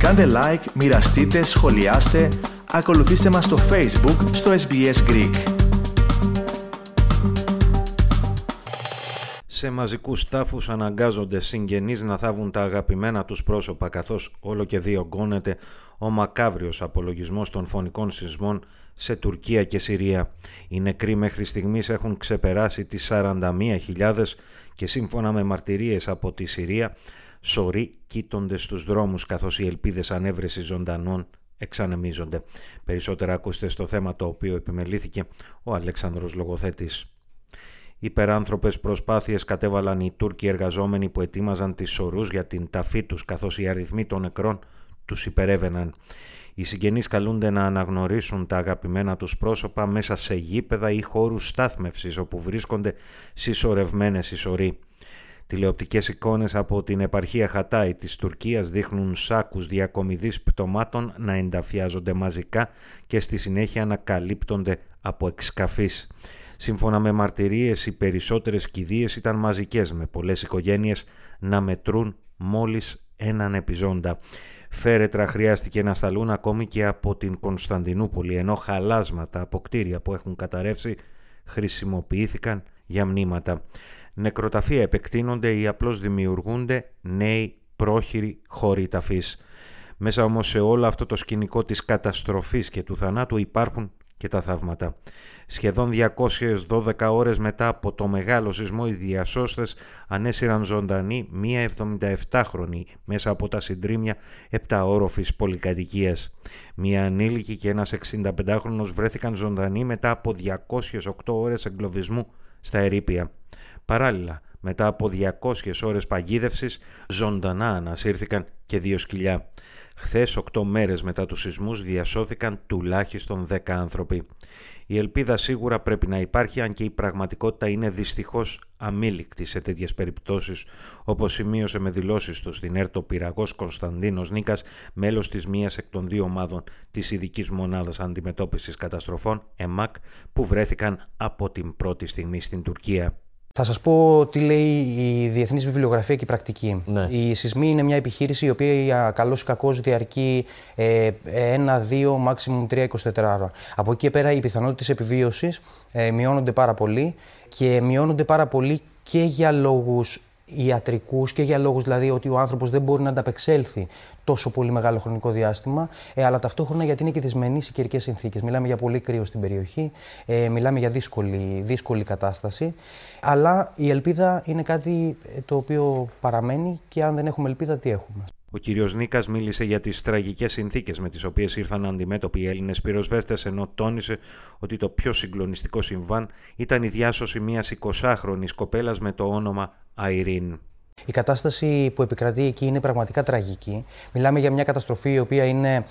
Κάντε like, μοιραστείτε, σχολιάστε, ακολουθήστε μας στο Facebook στο SBS Greek. Σε μαζικούς τάφους αναγκάζονται συγγενείς να θάβουν τα αγαπημένα τους πρόσωπα καθώς όλο και διωγγώνεται ο μακάβριος απολογισμός των φωνικών σεισμών σε Τουρκία και Συρία. Οι νεκροί μέχρι στιγμής έχουν ξεπεράσει τις 41.000 και σύμφωνα με μαρτυρίες από τη Συρία σωροί κοίτονται στους δρόμους καθώς οι ελπίδες ανέβρεσης ζωντανών εξανεμίζονται. Περισσότερα ακούστε στο θέμα το οποίο επιμελήθηκε ο Αλέξανδρος Λογοθέτης. Υπεράνθρωπες προσπάθειες κατέβαλαν οι Τούρκοι εργαζόμενοι που ετοίμαζαν τις σωρούς για την ταφή τους καθώς οι αριθμοί των νεκρών τους υπερεύαιναν. Οι συγγενείς καλούνται να αναγνωρίσουν τα αγαπημένα τους πρόσωπα μέσα σε γήπεδα ή χώρους στάθμευσης όπου βρίσκονται συσσωρευμένες οι σωροί. Τηλεοπτικές εικόνες από την επαρχία Χατάι της Τουρκίας δείχνουν σάκους διακομιδής πτωμάτων να ενταφιάζονται μαζικά και στη συνέχεια να καλύπτονται από εξκαφείς. Σύμφωνα με μαρτυρίες, οι περισσότερες κηδείες ήταν μαζικές, με πολλές οικογένειες να μετρούν μόλις έναν επιζώντα. Φέρετρα χρειάστηκε να σταλούν ακόμη και από την Κωνσταντινούπολη, ενώ χαλάσματα από κτίρια που έχουν καταρρεύσει χρησιμοποιήθηκαν για μνήματα. Νεκροταφεία επεκτείνονται ή απλώς δημιουργούνται νέοι πρόχειροι χώροι ταφής. Μέσα όμως σε όλο αυτό το σκηνικό της καταστροφής και του θανάτου υπάρχουν και τα θαύματα. Σχεδόν 212 ώρες μετά από το μεγάλο σεισμό οι διασώστες ανέσυραν ζωντανή μία 77χρονη μέσα από τα συντρίμια επταόροφης πολυκατοικίας. Μία ανήλικη και ένας 65χρονος βρέθηκαν ζωντανοί μετά από 208 ώρες εγκλωβισμού στα ερήπια. Παράλληλα, μετά από 200 ώρες παγίδευσης, ζωντανά ανασύρθηκαν και δύο σκυλιά. Χθες, 8 μέρες μετά τους σεισμούς, διασώθηκαν τουλάχιστον 10 άνθρωποι. Η ελπίδα σίγουρα πρέπει να υπάρχει, αν και η πραγματικότητα είναι δυστυχώς αμήλικτη σε τέτοιες περιπτώσεις, όπως σημείωσε με δηλώσεις του στην ΕΡΤ ο πυραγός Κωνσταντίνος Νίκας, μέλος της μίας εκ των δύο ομάδων της ειδικής Μονάδας Αντιμετώπισης Καταστροφών, ΕΜΑΚ, που βρέθηκαν από την πρώτη στιγμή στην Τουρκία. Θα σας πω τι λέει η Διεθνής Βιβλιογραφία και η Πρακτική. Ναι. Η σεισμή είναι μια επιχείρηση η οποία καλώ ή κακώ διαρκεί ε, ένα, δύο, maximum τρία, 24 ώρα. Από εκεί και πέρα οι πιθανότητες επιβίωσης ε, μειώνονται πάρα πολύ και μειώνονται πάρα πολύ και για λόγους ιατρικούς και για λόγους δηλαδή ότι ο άνθρωπος δεν μπορεί να ανταπεξέλθει τόσο πολύ μεγάλο χρονικό διάστημα, ε, αλλά ταυτόχρονα γιατί είναι και δυσμενεί οι καιρικές συνθήκες. Μιλάμε για πολύ κρύο στην περιοχή, ε, μιλάμε για δύσκολη, δύσκολη κατάσταση. Αλλά η ελπίδα είναι κάτι ε, το οποίο παραμένει και αν δεν έχουμε ελπίδα, τι έχουμε. Ο κ. Νίκας μίλησε για τις τραγικές συνθήκες με τις οποίες ήρθαν αντιμέτωποι οι Έλληνες πυροσβέστες, ενώ τόνισε ότι το πιο συγκλονιστικό συμβάν ήταν η διάσωση μιας 20χρονη κοπέλας με το όνομα Αϊρίν. Η κατάσταση που επικρατεί εκεί είναι πραγματικά τραγική. Μιλάμε για μια καταστροφή η οποία είναι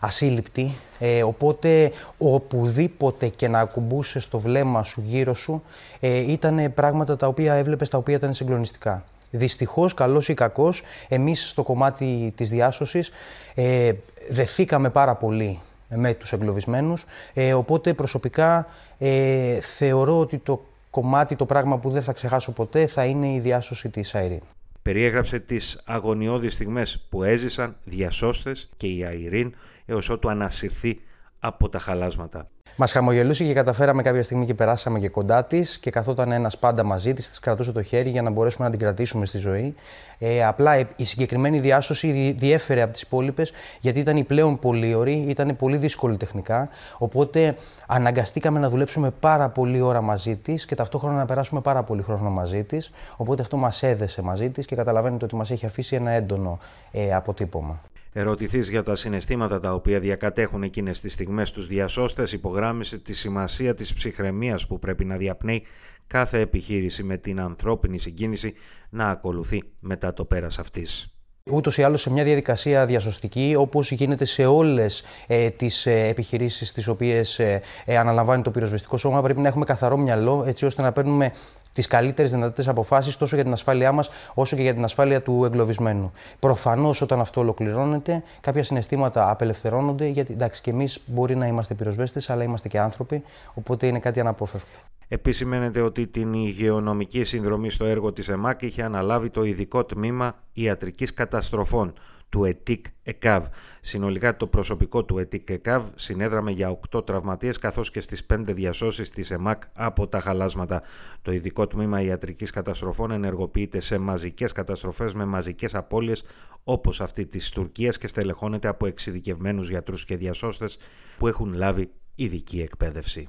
ασύλληπτη, ε, οπότε οπουδήποτε και να ακουμπούσε στο βλέμμα σου γύρω σου ε, ήταν πράγματα τα οποία έβλεπες, τα οποία ήταν συγκλονιστικά. Δυστυχώς, καλός ή κακός, εμείς στο κομμάτι της διάσωσης ε, δεθήκαμε πάρα πολύ με τους εγκλωβισμένους, ε, οπότε προσωπικά ε, θεωρώ ότι το κομμάτι, το πράγμα που δεν θα ξεχάσω ποτέ θα είναι η διάσωση της Αϊρίν. Περιέγραψε τις αγωνιώδεις στιγμές που έζησαν διασώστες και η Αϊρίν έως ότου ανασυρθεί από τα χαλάσματα. Μας χαμογελούσε και καταφέραμε κάποια στιγμή και περάσαμε και κοντά της και καθόταν ένας πάντα μαζί της, της κρατούσε το χέρι για να μπορέσουμε να την κρατήσουμε στη ζωή. Ε, απλά ε, η συγκεκριμένη διάσωση διέφερε από τις υπόλοιπες γιατί ήταν η πλέον πολύ ωρή, ήταν πολύ δύσκολη τεχνικά. Οπότε αναγκαστήκαμε να δουλέψουμε πάρα πολύ ώρα μαζί της και ταυτόχρονα να περάσουμε πάρα πολύ χρόνο μαζί της. Οπότε αυτό μας έδεσε μαζί της και καταλαβαίνετε ότι μας έχει αφήσει ένα έντονο ε, αποτύπωμα. Ερωτηθείς για τα συναισθήματα τα οποία διακατέχουν εκείνες τις στιγμές τους διασώστες, υπογράμμισε τη σημασία της ψυχραιμίας που πρέπει να διαπνέει κάθε επιχείρηση με την ανθρώπινη συγκίνηση να ακολουθεί μετά το πέρας αυτής. Ούτως ή άλλως σε μια διαδικασία διασωστική, όπως γίνεται σε όλες ε, τις ε, επιχειρήσεις τις οποίες ε, ε, αναλαμβάνει το πυροσβεστικό σώμα, πρέπει να έχουμε καθαρό μυαλό, έτσι ώστε να παίρνουμε τις καλύτερες δυνατές αποφάσεις τόσο για την ασφάλειά μας όσο και για την ασφάλεια του εγκλωβισμένου. Προφανώς όταν αυτό ολοκληρώνεται, κάποια συναισθήματα απελευθερώνονται, γιατί εντάξει, και εμείς μπορεί να είμαστε πυροσβέστες, αλλά είμαστε και άνθρωποι, οπότε είναι κάτι αναπόφευκτο. Επισημαίνεται ότι την υγειονομική συνδρομή στο έργο της ΕΜΑΚ είχε αναλάβει το ειδικό τμήμα ιατρικής καταστροφών του ΕΤΙΚ ΕΚΑΒ. Συνολικά το προσωπικό του ΕΤΙΚ ΕΚΑΒ συνέδραμε για 8 τραυματίες καθώς και στις 5 διασώσεις της ΕΜΑΚ από τα χαλάσματα. Το ειδικό τμήμα ιατρικής καταστροφών ενεργοποιείται σε μαζικές καταστροφές με μαζικές απώλειες όπως αυτή της Τουρκίας και στελεχώνεται από εξειδικευμένους γιατρούς και διασώστες που έχουν λάβει ειδική εκπαίδευση.